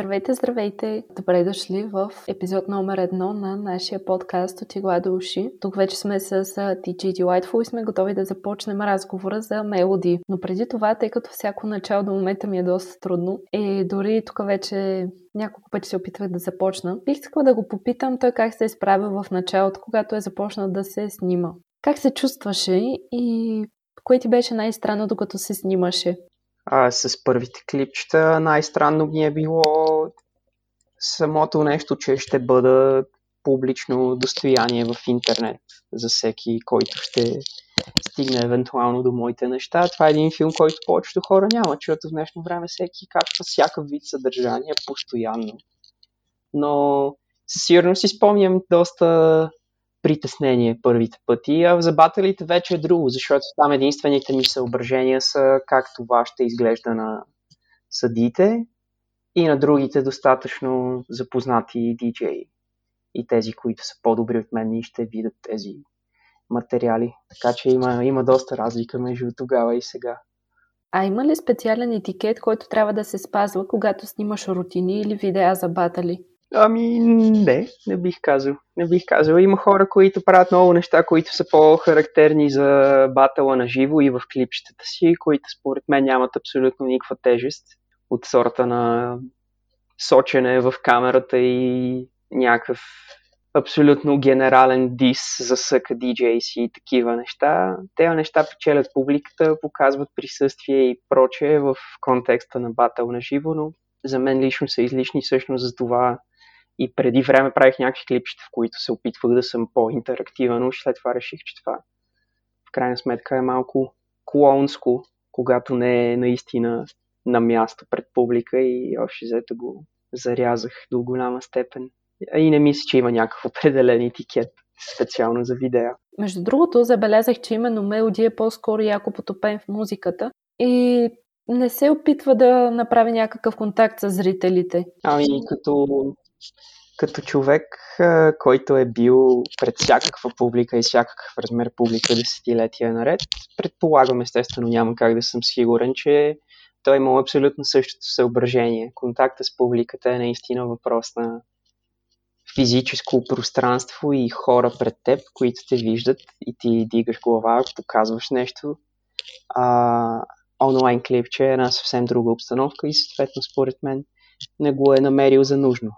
Здравейте, здравейте! Добре дошли в епизод номер едно на нашия подкаст от игла до уши. Тук вече сме с TG Delightful и сме готови да започнем разговора за мелоди. Но преди това, тъй като всяко начало до момента ми е доста трудно и дори тук вече няколко пъти се опитвах да започна, бих искала да го попитам той как се е справил в началото, когато е започнал да се снима. Как се чувстваше и кое ти беше най-странно, докато се снимаше? А, с първите клипчета. Най-странно ми е било самото нещо, че ще бъда публично достояние в интернет за всеки, който ще стигне евентуално до моите неща. Това е един филм, който повечето хора няма, защото в днешно време всеки качва всякакъв вид съдържание постоянно. Но със сигурност си спомням доста притеснение първите пъти, а за баталите вече е друго, защото там единствените ми съображения са как това ще изглежда на съдите и на другите достатъчно запознати диджеи и тези, които са по-добри от мен и ще видят тези материали. Така че има, има доста разлика между тогава и сега. А има ли специален етикет, който трябва да се спазва, когато снимаш рутини или видеа за батали? Ами, не, не бих казал. Не бих казал. Има хора, които правят много неща, които са по-характерни за батала на живо и в клипчетата си, които според мен нямат абсолютно никаква тежест от сорта на сочене в камерата и някакъв абсолютно генерален дис за съка DJs и такива неща. Тези неща печелят публиката, показват присъствие и прочее в контекста на батъл на живо, но за мен лично са излишни всъщност за това и преди време правих някакви клипчета, в които се опитвах да съм по-интерактивен, но след това реших, че това в крайна сметка е малко клоунско, когато не е наистина на място пред публика и още взето го зарязах до голяма степен. И не мисля, че има някакъв определен етикет специално за видео. Между другото, забелязах, че именно Мелоди е по-скоро яко потопен в музиката и не се опитва да направи някакъв контакт с зрителите. Ами, като като човек, който е бил пред всякаква публика и всякакъв размер публика десетилетия наред, предполагам естествено няма как да съм сигурен, че той има абсолютно същото съображение. Контакта с публиката е наистина въпрос на физическо пространство и хора пред теб, които те виждат и ти дигаш глава, показваш нещо. А, онлайн клипче е една съвсем друга обстановка и съответно според мен не го е намерил за нужно.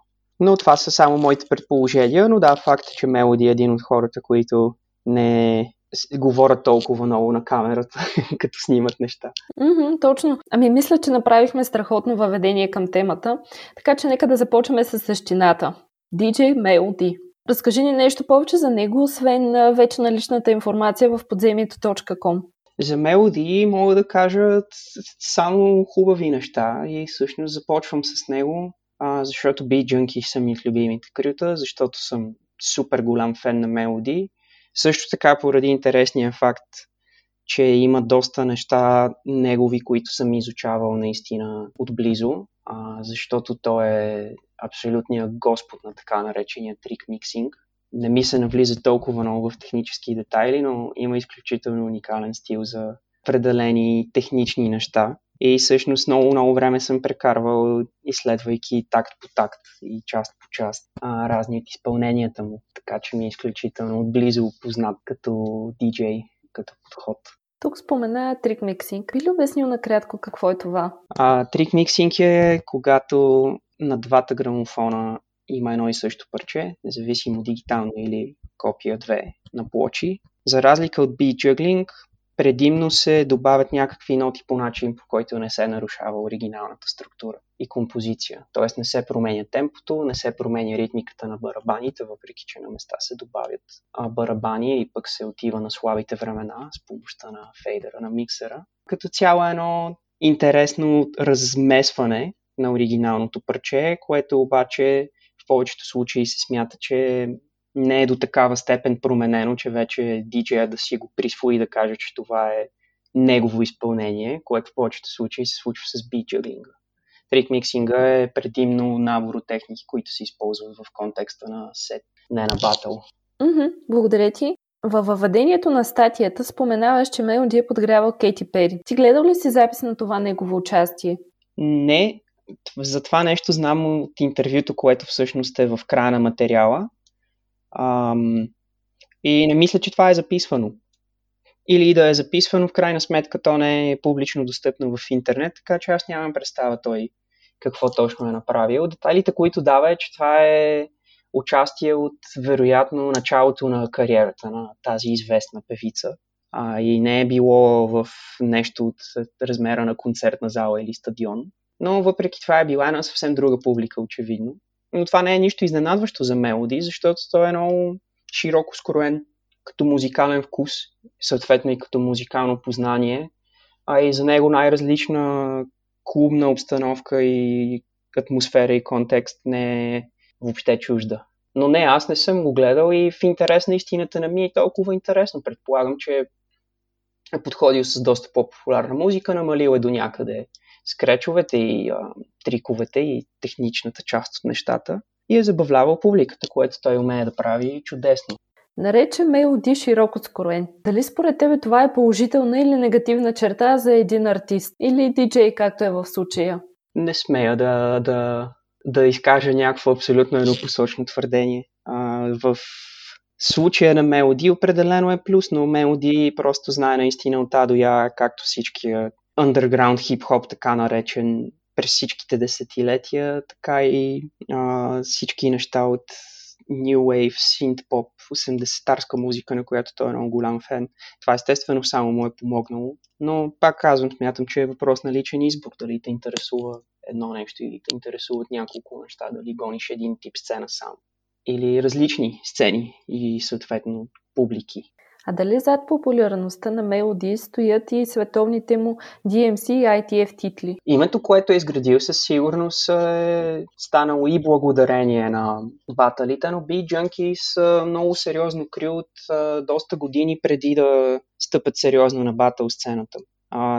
Но това са само моите предположения, но да, факт е, че Мелоди е един от хората, които не говорят толкова много на камерата, като снимат неща. Mm-hmm, точно. Ами мисля, че направихме страхотно въведение към темата, така че нека да започваме с същината. DJ Melody. Разкажи ни нещо повече за него, освен вече наличната информация в подземието.com. За Melody мога да кажа само хубави неща и всъщност започвам с него а, защото Beat Junkie са ми от любимите крюта, защото съм супер голям фен на мелоди. Също така поради интересния факт, че има доста неща негови, които съм изучавал наистина отблизо, а, защото той е абсолютният господ на така наречения трик миксинг. Не ми се навлиза толкова много в технически детайли, но има изключително уникален стил за определени технични неща. И всъщност много, много време съм прекарвал, изследвайки такт по такт и част по част а, разни от изпълненията му. Така че ми е изключително отблизо познат като диджей, като подход. Тук спомена трик миксинг. Би ли обяснил накратко какво е това? А, трик миксинг е когато на двата грамофона има едно и също парче, независимо дигитално или копия 2 на плочи. За разлика от beat juggling, предимно се добавят някакви ноти по начин, по който не се нарушава оригиналната структура и композиция. Тоест не се променя темпото, не се променя ритмиката на барабаните, въпреки че на места се добавят барабани и пък се отива на слабите времена с помощта на фейдера, на миксера. Като цяло едно интересно размесване на оригиналното парче, което обаче в повечето случаи се смята, че не е до такава степен променено, че вече диджея да си го присвои да каже, че това е негово изпълнение, което в повечето случаи се случва с биджаглинга. Трик миксинга е предимно набор от техники, които се използват в контекста на сет, не на батъл. Mm-hmm, благодаря ти. Във въведението на статията споменаваш, че Мелоди е подгрявал Кейти Пери. Ти гледал ли си запис на това негово участие? Не, за това нещо знам от интервюто, което всъщност е в края на материала. Ам, и не мисля, че това е записвано. Или да е записвано, в крайна сметка то не е публично достъпно в интернет, така че аз нямам представа той какво точно е направил. Детайлите, които дава е, че това е участие от вероятно началото на кариерата на тази известна певица. А, и не е било в нещо от размера на концертна зала или стадион. Но въпреки това е била една съвсем друга публика, очевидно. Но това не е нищо изненадващо за Мелоди, защото той е много широко скроен като музикален вкус, съответно и като музикално познание, а и за него най-различна клубна обстановка и атмосфера и контекст не е въобще чужда. Но не, аз не съм го гледал и в интерес на истината не ми е толкова интересно. Предполагам, че е подходил с доста по-популярна музика, намалил е до някъде скречовете и а, триковете и техничната част от нещата и е забавлявал публиката, което той умее да прави чудесно. Нарече мелоди широко скроен. Дали според тебе това е положителна или негативна черта за един артист или диджей, както е в случая? Не смея да, да, да изкажа някакво абсолютно еднопосочно твърдение. А, в случая на Мелоди определено е плюс, но Мелоди просто знае наистина от А до Я, както всички underground хип-хоп, така наречен, през всичките десетилетия, така и а, всички неща от New Wave, Synth Pop, 80-тарска музика, на която той е много голям фен. Това естествено само му е помогнало, но пак казвам, смятам, че е въпрос на личен избор, дали те интересува едно нещо или те интересуват няколко неща, дали гониш един тип сцена сам или различни сцени и съответно публики. А дали зад популярността на Мелоди стоят и световните му DMC и ITF титли? Името, което е изградил със сигурност е станало и благодарение на баталите, но Beat Junkies много сериозно от доста години преди да стъпят сериозно на батъл сцената.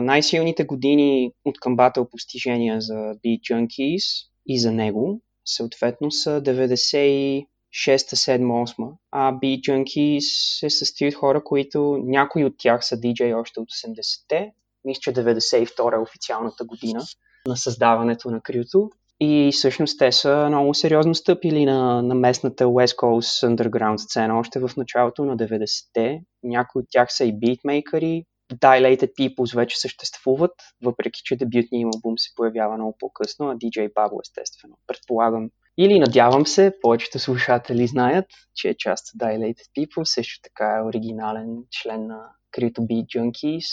най-силните години от към батъл постижения за Beat Junkies и за него съответно са 90 6, 7, 8. А Beat Junkies се състои от хора, които някои от тях са диджей още от 80-те. Мисля, че 92 е официалната година на създаването на крюто. И всъщност те са много сериозно стъпили на, на местната West Coast Underground сцена още в началото на 90-те. Някои от тях са и битмейкъри. Dilated Peoples вече съществуват, въпреки че дебютният им албум се появява много по-късно, а DJ Babo естествено. Предполагам, или надявам се, повечето слушатели знаят, че е част от Dilated People, също така е оригинален член на Crypto Beat Junkies.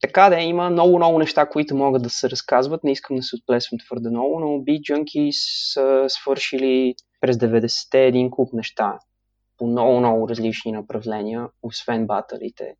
Така да има много-много неща, които могат да се разказват. Не искам да се отплесвам твърде много, но Beat Junkies са свършили през 90-те един куп неща по много-много различни направления, освен баталите.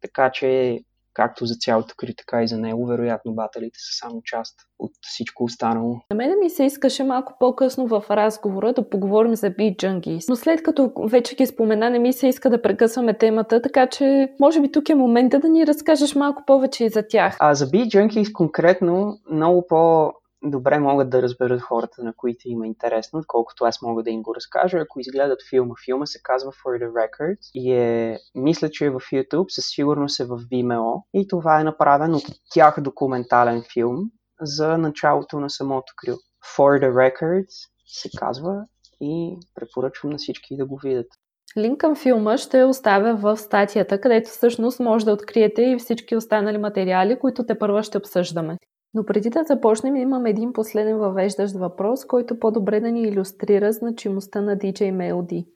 Така че както за цялото кри, така и за него. Вероятно, баталите са само част от всичко останало. На мен ми се искаше малко по-късно в разговора да поговорим за Beat Junkies. Но след като вече ги спомена, не ми се иска да прекъсваме темата, така че може би тук е момента да ни разкажеш малко повече и за тях. А за Beat Junkies конкретно много по добре могат да разберат хората, на които има интересно, отколкото аз мога да им го разкажа. Ако изгледат филма, филма се казва For the Record и е, мисля, че е в YouTube, със сигурност е в Vimeo и това е направен от тях документален филм за началото на самото крил. For the Records се казва и препоръчвам на всички да го видят. Линк към филма ще оставя в статията, където всъщност може да откриете и всички останали материали, които те първо ще обсъждаме. Но преди да започнем, имам един последен въвеждащ въпрос, който по-добре да ни иллюстрира значимостта на DJ Melody.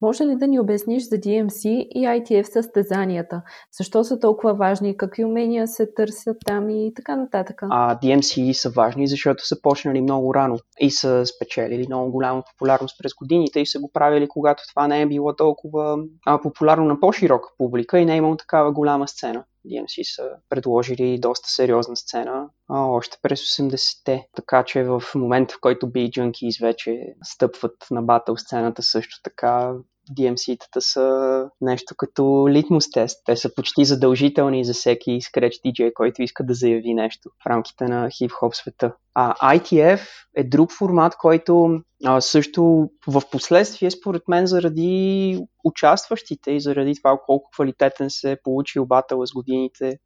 Може ли да ни обясниш за DMC и ITF състезанията? Защо са толкова важни? Какви умения се търсят там и така нататък? А DMC са важни, защото са почнали много рано и са спечелили много голяма популярност през годините и са го правили, когато това не е било толкова а, популярно на по-широка публика и не е имало такава голяма сцена. DMC са предложили доста сериозна сцена а, още през 80-те. Така че в момента, в който Beat Junkies вече стъпват на батъл сцената също така, DMC-тата са нещо като литмус тест. Те са почти задължителни за всеки Scratch DJ, който иска да заяви нещо в рамките на хип-хоп света. А ITF е друг формат, който а, също в последствие, според мен, заради участващите и заради това колко квалитетен се е получил батъл с годините,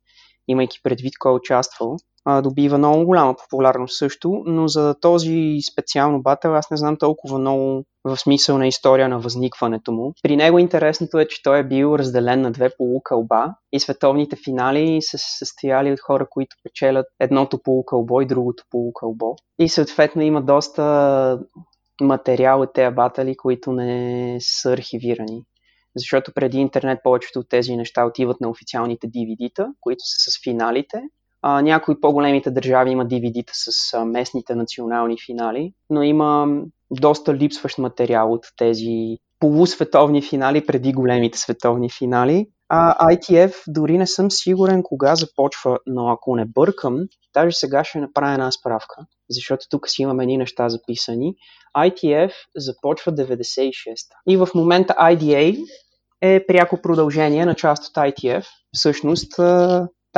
имайки предвид кой е участвал, добива много голяма популярност също, но за този специално батъл аз не знам толкова много в смисъл на история на възникването му. При него интересното е, че той е бил разделен на две полукълба и световните финали са се състояли от хора, които печелят едното полукълбо и другото полукълбо. И съответно има доста материал от тези батали, които не са архивирани. Защото преди интернет повечето от тези неща отиват на официалните DVD-та, които са с финалите, а, някои по-големите държави имат DVD-та с а, местните национални финали, но има доста липсващ материал от тези полусветовни финали преди големите световни финали. А ITF дори не съм сигурен кога започва, но ако не бъркам, даже сега ще направя една справка, защото тук си имаме едни неща записани. ITF започва 96-та. И в момента IDA е пряко продължение на част от ITF. Всъщност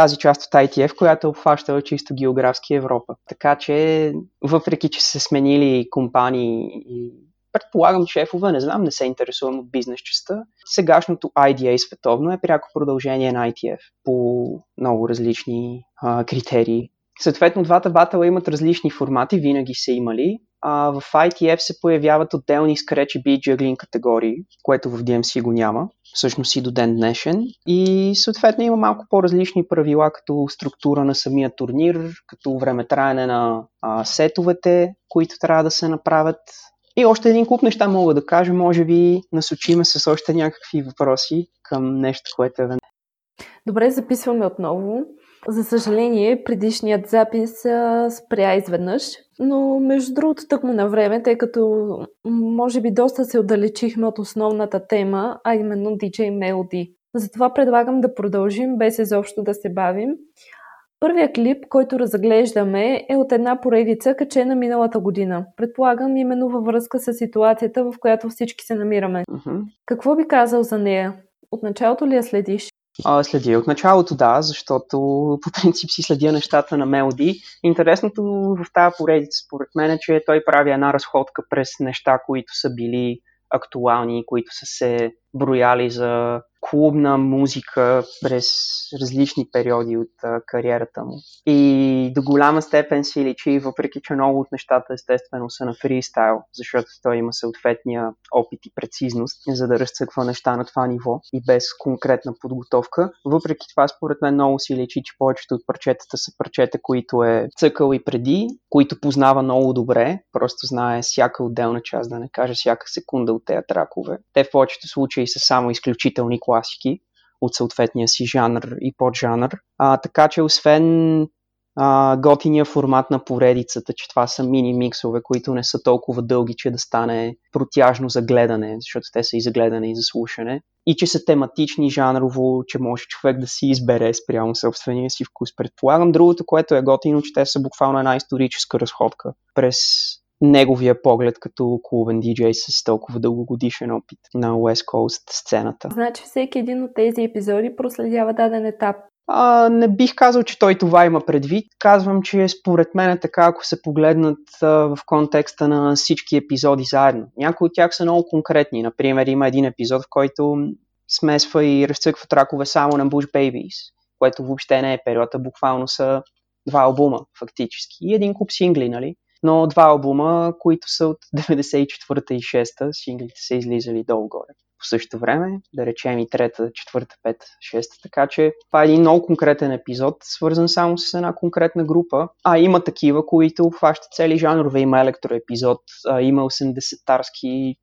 тази част от ITF, която е чисто географски Европа. Така че, въпреки че се сменили компании и предполагам шефове, не знам, не се интересувам от бизнес частта, сегашното IDA световно е пряко продължение на ITF по много различни а, критерии. Съответно, двата батъла имат различни формати, винаги са имали. А, в ITF се появяват отделни Scratch Beat Juggling категории, което в DMC го няма всъщност и до ден днешен. И съответно има малко по-различни правила, като структура на самия турнир, като време траене на а, сетовете, които трябва да се направят. И още един куп неща мога да кажа, може би насочиме с още някакви въпроси към нещо, което е Добре, записваме отново. За съжаление, предишният запис а, спря изведнъж, но между другото тъкмо на време, тъй като може би доста се отдалечихме от основната тема, а именно DJ Melody. Затова предлагам да продължим без изобщо да се бавим. Първият клип, който разглеждаме, е от една поредица, качена миналата година. Предполагам именно във връзка с ситуацията, в която всички се намираме. Uh-huh. Какво би казал за нея? От началото ли я следиш? А, следя от началото, да, защото по принцип си следя нещата на Мелоди. Интересното в тази поредица, според мен, е, че той прави една разходка през неща, които са били актуални, които са се брояли за клубна музика през различни периоди от а, кариерата му. И до голяма степен си личи, въпреки че много от нещата естествено са на фристайл, защото той има съответния опит и прецизност, за да разцъква неща на това ниво и без конкретна подготовка. Въпреки това, според мен много си личи, че повечето от парчетата са парчета, които е цъкал и преди, които познава много добре, просто знае всяка отделна част, да не кажа всяка секунда от тези тракове. Те в повечето случаи са само изключителни класики от съответния си жанр и поджанър. А, така че освен а, готиния формат на поредицата, че това са мини миксове, които не са толкова дълги, че да стане протяжно за гледане, защото те са и за гледане и за слушане, и че са тематични жанрово, че може човек да си избере спрямо собствения си вкус. Предполагам другото, което е готино, че те са буквално една историческа разходка през неговия поглед като клубен диджей с толкова дългогодишен опит на West Coast сцената. Значи всеки един от тези епизоди проследява даден етап. А, не бих казал, че той това има предвид. Казвам, че според мен е така, ако се погледнат а, в контекста на всички епизоди заедно. Някои от тях са много конкретни. Например, има един епизод, в който смесва и разцъква тракове само на Bush Babies, което въобще не е периода, буквално са два албума, фактически. И един куп сингли, нали? Но два албума, които са от 94-та и 6-та, синглите са излизали долу-горе по същото време, да речем и трета, четвърта, пета, шеста. Така че това е един много конкретен епизод, свързан само с една конкретна група. А има такива, които обхващат цели жанрове. Има електроепизод, има 80-тарски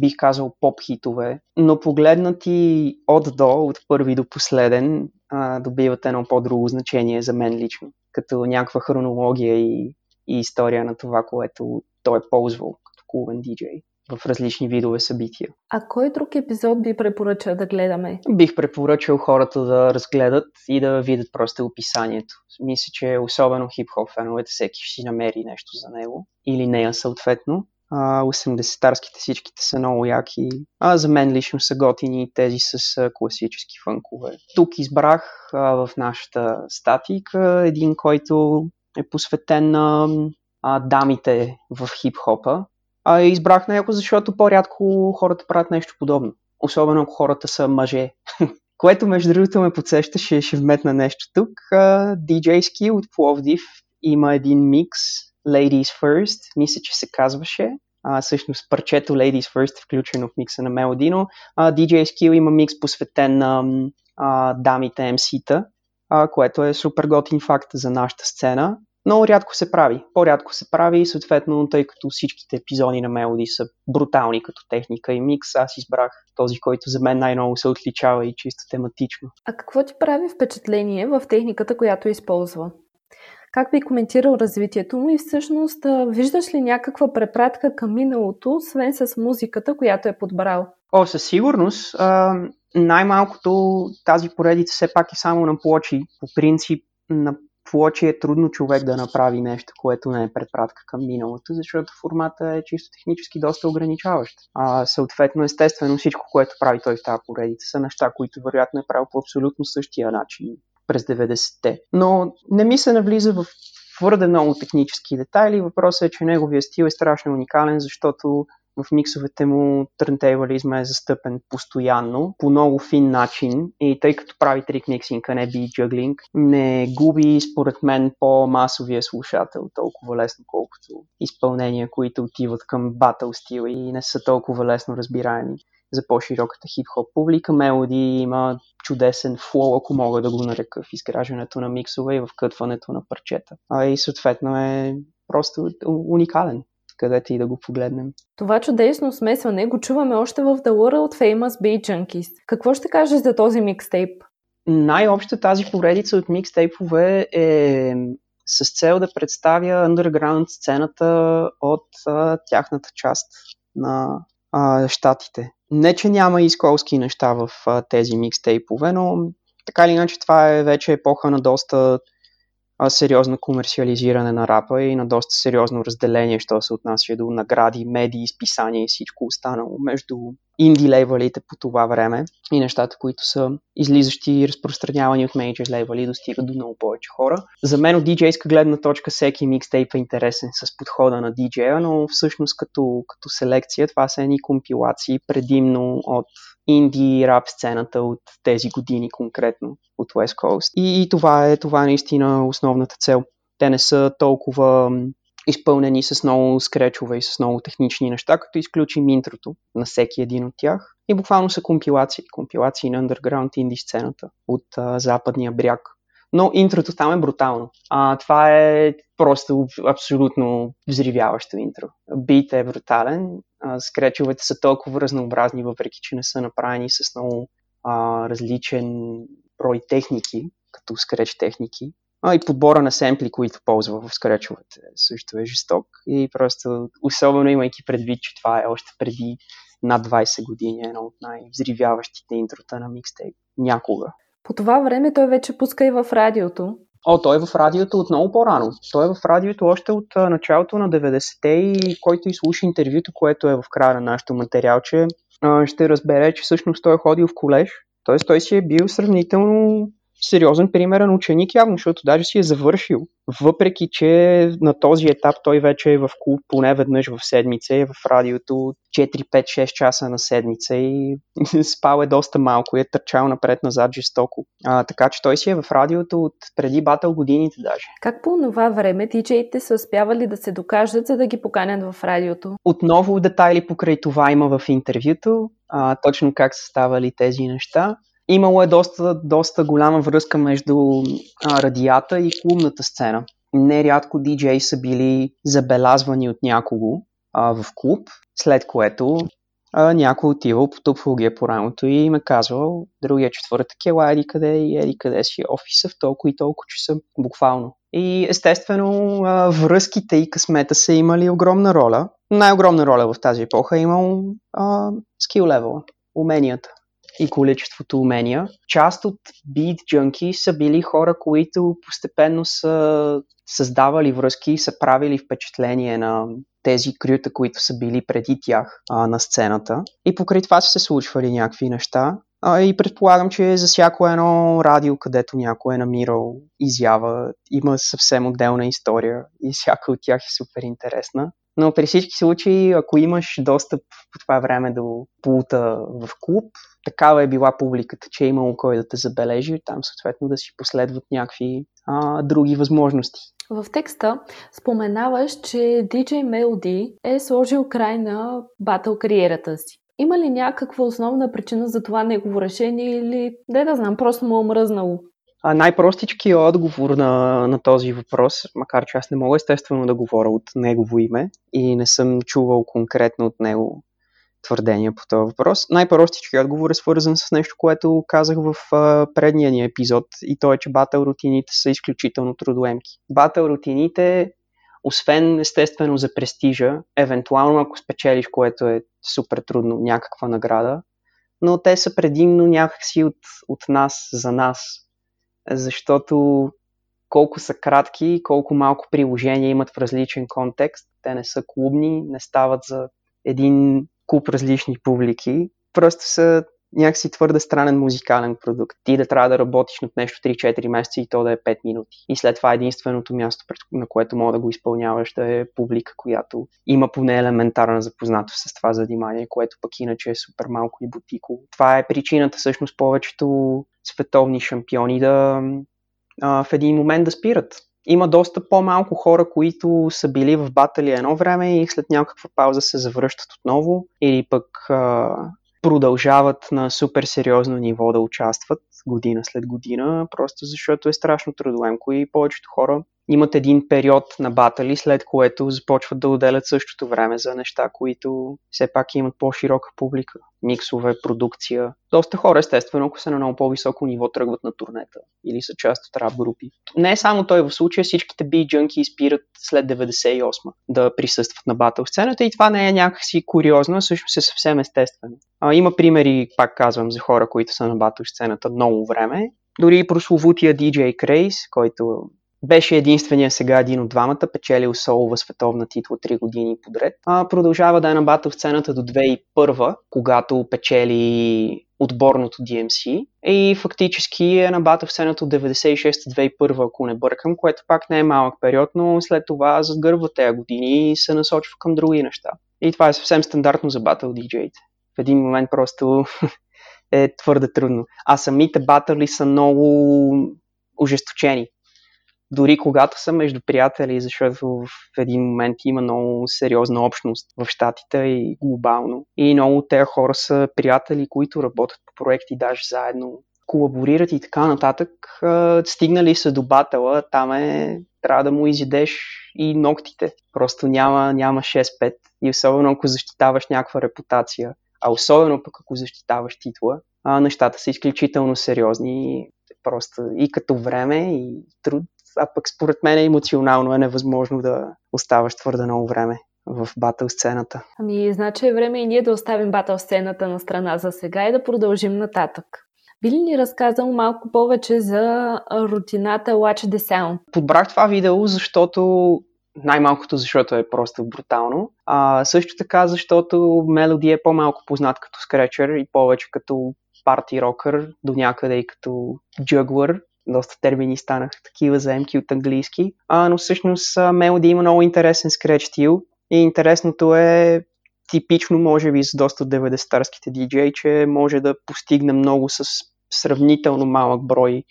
бих казал поп-хитове, но погледнати от до, от първи до последен, а, добиват едно по-друго значение за мен лично, като някаква хронология и и история на това, което той е ползвал като клубен диджей в различни видове събития. А кой друг епизод би препоръчал да гледаме? Бих препоръчал хората да разгледат и да видят просто описанието. Мисля, че особено хип-хоп феновете всеки ще си намери нещо за него. Или нея съответно. 80-тарските всичките са много яки. А за мен лично са готини тези с класически фънкове. Тук избрах а, в нашата статика един, който е посветен на а, дамите в хип-хопа. А избрах него, защото по-рядко хората правят нещо подобно. Особено ако хората са мъже, Което, между другото, ме подсеща, ще, ще вметна нещо тук. DJ Ski от Пловдив има един микс Ladies First, мисля, че се казваше. А, всъщност парчето Ladies First е включено в микса на Мелодино. DJ Skill има микс посветен на а, дамите MC-та, а, което е супер готин факт за нашата сцена. Много рядко се прави. По-рядко се прави и съответно, тъй като всичките епизоди на Мелоди са брутални като техника и микс, аз избрах този, който за мен най-много се отличава и чисто тематично. А какво ти прави впечатление в техниката, която използва? Как би коментирал развитието му и всъщност виждаш ли някаква препратка към миналото, освен с музиката, която е подбрал? О, със сигурност. А, най-малкото тази поредица все пак е само на плочи. По принцип на плочи е трудно човек да направи нещо, което не е препратка към миналото, защото формата е чисто технически доста ограничаващ. А, съответно, естествено, всичко, което прави той в тази поредица са неща, които вероятно е правил по абсолютно същия начин през 90-те. Но не ми се навлиза в твърде много технически детайли. Въпросът е, че неговия стил е страшно уникален, защото в миксовете му търнтейбълизма е застъпен постоянно, по много фин начин и тъй като прави трик миксинг, а не би джъглинг, не губи според мен по-масовия слушател толкова лесно, колкото изпълнения, които отиват към батъл стил и не са толкова лесно разбираеми за по-широката хип-хоп публика. Мелоди има чудесен флоу, ако мога да го нарека, в изграждането на миксове и в кътването на парчета. А и съответно е просто уникален където и да го погледнем. Това чудесно смесване го чуваме още в The World Famous Beat Junkies. Какво ще кажеш за този микстейп? Най-общо тази поредица от микстейпове е с цел да представя underground сцената от а, тяхната част на а, щатите. Не, че няма изколски неща в а, тези микстейпове, но така или иначе това е вече епоха на доста сериозно комерциализиране на рапа и на доста сериозно разделение, що се отнася до награди, медии, списания и всичко останало между инди лейбълите по това време и нещата, които са излизащи и разпространявани от мейджор лейбъли достигат до много повече хора. За мен от диджейска гледна точка всеки микстейп е интересен с подхода на диджея, но всъщност като, като селекция това са едни компилации предимно от инди рап сцената от тези години конкретно от West Coast. И, и това е това е наистина основната цел. Те не са толкова изпълнени с много скречове и с много технични неща, като изключим интрото на всеки един от тях. И буквално са компилации, компилации на underground инди сцената от а, западния бряг. Но интрото там е брутално. А, това е просто абсолютно взривяващо интро. Бит е брутален, а, скречовете са толкова разнообразни, въпреки че не са направени с много а, различен брой техники, като скреч техники. А и подбора на семпли, които ползва в скречовете също е жесток. И просто, особено имайки предвид, че това е още преди над 20 години, едно от най-взривяващите интрота на микстейп. Някога. По това време той вече пуска и в радиото. О, той е в радиото от много по-рано. Той е в радиото още от началото на 90-те и който изслуша интервюто, което е в края на нашото материалче, ще разбере, че всъщност той е ходил в колеж. Тоест той си е бил сравнително сериозен примерен ученик явно, защото даже си е завършил. Въпреки, че на този етап той вече е в клуб поне веднъж в седмица и е в радиото 4-5-6 часа на седмица и спал е доста малко и е търчал напред-назад жестоко. А, така че той си е в радиото от преди батъл годините даже. Как по това време диджеите са успявали да се докажат, за да ги поканят в радиото? Отново детайли покрай това има в интервюто, а, точно как са ставали тези неща. Имало е доста, доста голяма връзка между а, радията и клубната сцена. Нерядко диджеи са били забелязвани от някого а, в клуб, след което а, някой отивал, потупвал ги по рамото и им е казвал другия четвъртък е еди къде и еди къде си офиса в толкова и толкова часа, буквално. И естествено а, връзките и късмета са имали огромна роля. Най-огромна роля в тази епоха е имал скил левела, уменията и количеството умения. Част от Beat Junkie са били хора, които постепенно са създавали връзки и са правили впечатление на тези крюта, които са били преди тях а, на сцената. И покрай това са се случвали някакви неща. А, и предполагам, че за всяко едно радио, където някой е намирал изява, има съвсем отделна история и всяка от тях е супер интересна. Но при всички случаи, ако имаш достъп по това време до пулта в клуб, такава е била публиката, че е имало кой да те забележи, там съответно да си последват някакви а, други възможности. В текста споменаваш, че DJ Melody е сложил край на батъл кариерата си. Има ли някаква основна причина за това негово решение или, да да знам, просто му е омръзнало? А най-простичкият отговор на, на този въпрос, макар че аз не мога естествено да говоря от негово име и не съм чувал конкретно от него твърдения по този въпрос. Най-простичкият отговор е свързан с нещо, което казах в а, предния ни епизод и то е, че батъл рутините са изключително трудоемки. Батъл рутините, освен естествено за престижа, евентуално ако спечелиш, което е супер трудно, някаква награда, но те са предимно някакси от, от нас, за нас, защото колко са кратки, колко малко приложения имат в различен контекст, те не са клубни, не стават за един куп различни публики, просто са някакси твърде странен музикален продукт. Ти да трябва да работиш над нещо 3-4 месеца и то да е 5 минути. И след това единственото място, на което мога да го изпълняваш, да е публика, която има поне елементарна запознатост с това занимание, което пък иначе е супер малко и бутико. Това е причината всъщност повечето световни шампиони да а, в един момент да спират. Има доста по-малко хора, които са били в батали едно време и след някаква пауза се завръщат отново или пък а, продължават на супер сериозно ниво да участват година след година, просто защото е страшно трудоемко и повечето хора имат един период на батали, след което започват да отделят същото време за неща, които все пак имат по-широка публика. Миксове, продукция. Доста хора, естествено, ако са на много по-високо ниво, тръгват на турнета или са част от рап групи. Не е само той в случая, всичките би джънки спират след 98 да присъстват на батъл сцената и това не е някакси куриозно, всъщност е съвсем естествено. А, има примери, пак казвам, за хора, които са на батъл сцената много време. Дори и прословутия DJ Крейс, който беше единствения сега един от двамата, печелил солова световна титла 3 години подред. А, продължава да е на батъл сцената до 2001, когато печели отборното DMC и фактически е на батъл сцената от 96-2001, ако не бъркам, което пак не е малък период, но след това загърва тези години и се насочва към други неща. И това е съвсем стандартно за батъл диджеите. В един момент просто е твърде трудно. А самите батъли са много ожесточени дори когато са между приятели, защото в един момент има много сериозна общност в Штатите и глобално. И много от тези хора са приятели, които работят по проекти даже заедно, колаборират и така нататък. Стигнали са до батъла, там е, трябва да му изидеш и ногтите. Просто няма, няма 6-5. И особено ако защитаваш някаква репутация, а особено пък ако защитаваш титла, а, нещата са изключително сериозни. Просто и като време, и труд, а пък според мен емоционално е невъзможно да оставаш твърде много време в батъл сцената. Ами, значи е време и ние да оставим батъл сцената на страна за сега и да продължим нататък. Би ли ни разказал малко повече за рутината Watch the Sound? Подбрах това видео, защото най-малкото защото е просто брутално. А, също така, защото Мелоди е по-малко познат като скречер и повече като парти рокър, до някъде и като джъглър доста термини станаха такива заемки от английски, а, но всъщност Melody има много интересен скреч стил и интересното е типично, може би, с доста от 90-тарските диджей, че може да постигне много с сравнително малък брой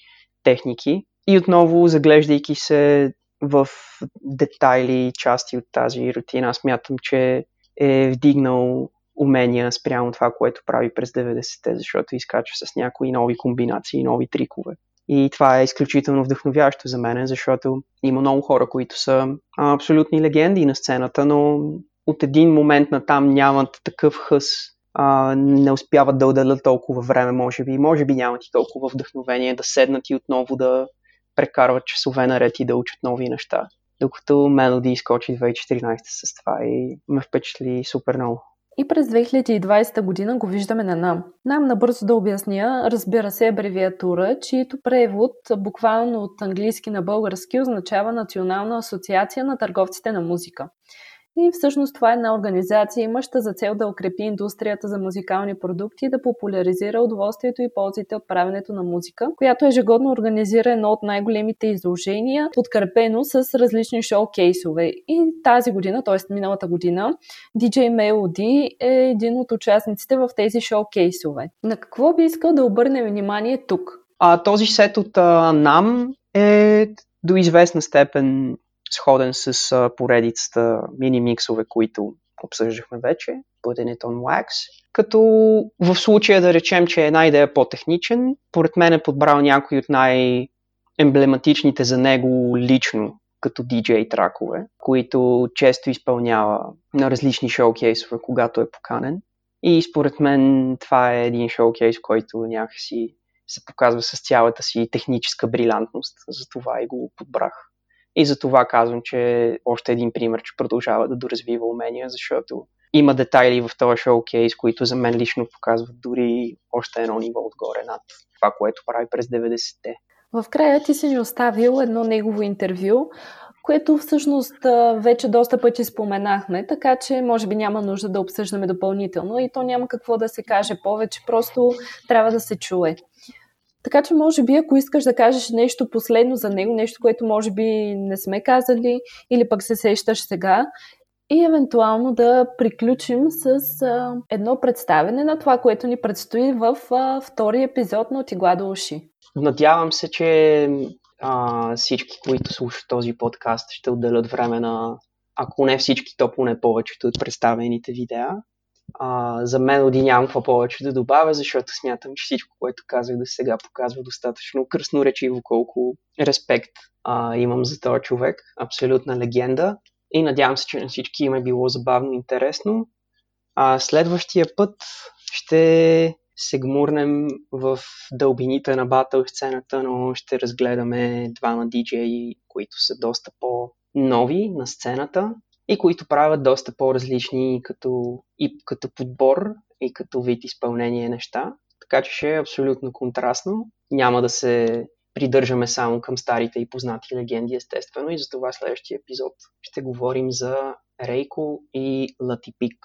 техники. И отново, заглеждайки се в детайли части от тази рутина, аз мятам, че е вдигнал умения спрямо това, което прави през 90-те, защото изкачва с някои нови комбинации, нови трикове. И това е изключително вдъхновяващо за мен, защото има много хора, които са абсолютни легенди на сцената, но от един момент на там нямат такъв хъс, а, не успяват да отделят толкова време, може би, може би нямат и толкова вдъхновение да седнат и отново да прекарват часове наред и да учат нови неща. Докато Мелоди изкочи 2014 с това и ме впечатли супер много. И през 2020 година го виждаме на НАМ. НАМ, набързо да обясня, разбира се, абревиатура, чието превод буквално от английски на български означава Национална асоциация на търговците на музика. И всъщност това е една организация, имаща за цел да укрепи индустрията за музикални продукти и да популяризира удоволствието и ползите от правенето на музика, която ежегодно организира едно от най-големите изложения, подкрепено с различни шоу-кейсове. И тази година, т.е. миналата година, DJ Melody е един от участниците в тези шоу-кейсове. На какво би искал да обърнем внимание тук? А, този сет от а, NAM е до известна степен сходен с поредицата мини-миксове, които обсъждахме вече, Putting It on Wax. Като в случая да речем, че една идея по-техничен, поред мен е подбрал някои от най-емблематичните за него лично като DJ тракове, които често изпълнява на различни шоукейсове, когато е поканен. И според мен това е един шоукейс, който някакси се показва с цялата си техническа брилянтност. Затова и го подбрах. И за това казвам, че още един пример, че продължава да доразвива умения, защото има детайли в този шоукейс, които за мен лично показват дори още едно ниво отгоре над това, което прави през 90-те. В края ти си ни оставил едно негово интервю, което всъщност вече доста пъти споменахме, така че може би няма нужда да обсъждаме допълнително и то няма какво да се каже повече, просто трябва да се чуе. Така че, може би, ако искаш да кажеш нещо последно за него, нещо, което може би не сме казали или пък се сещаш сега, и евентуално да приключим с а, едно представене на това, което ни предстои в а, втори епизод на Отигла до уши. Надявам се, че а, всички, които слушат този подкаст, ще отделят време на, ако не всички, то поне повечето от представените видеа. А, за Мелоди нямам какво повече да добавя, защото смятам, че всичко, което казах до сега, показва достатъчно кръсноречиво колко респект а, имам за този човек. Абсолютна легенда. И надявам се, че на всички им е било забавно и интересно. А следващия път ще се гмурнем в дълбините на батъл сцената, но ще разгледаме двама диджеи, които са доста по-нови на сцената и които правят доста по-различни като, и като подбор и като вид изпълнение неща. Така че ще е абсолютно контрастно. Няма да се придържаме само към старите и познати легенди, естествено, и за това следващия епизод ще говорим за Рейко и Латипик,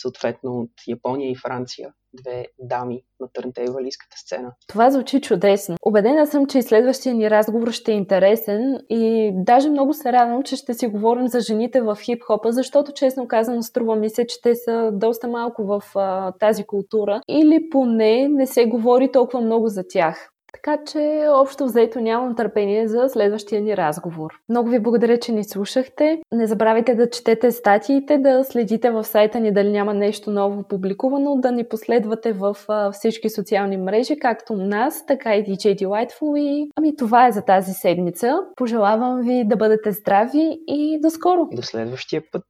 съответно от Япония и Франция две дами на търнтейвалийската сцена. Това звучи чудесно. Обедена съм, че и следващия ни разговор ще е интересен и даже много се радвам, че ще си говорим за жените в хип-хопа, защото честно казано струва ми се, че те са доста малко в а, тази култура или поне не се говори толкова много за тях. Така че общо взето нямам търпение за следващия ни разговор. Много ви благодаря, че ни слушахте. Не забравяйте да четете статиите, да следите в сайта ни дали няма нещо ново публикувано, да ни последвате в всички социални мрежи, както нас, така и DJ Delightful. И... Ами това е за тази седмица. Пожелавам ви да бъдете здрави и до скоро! До следващия път!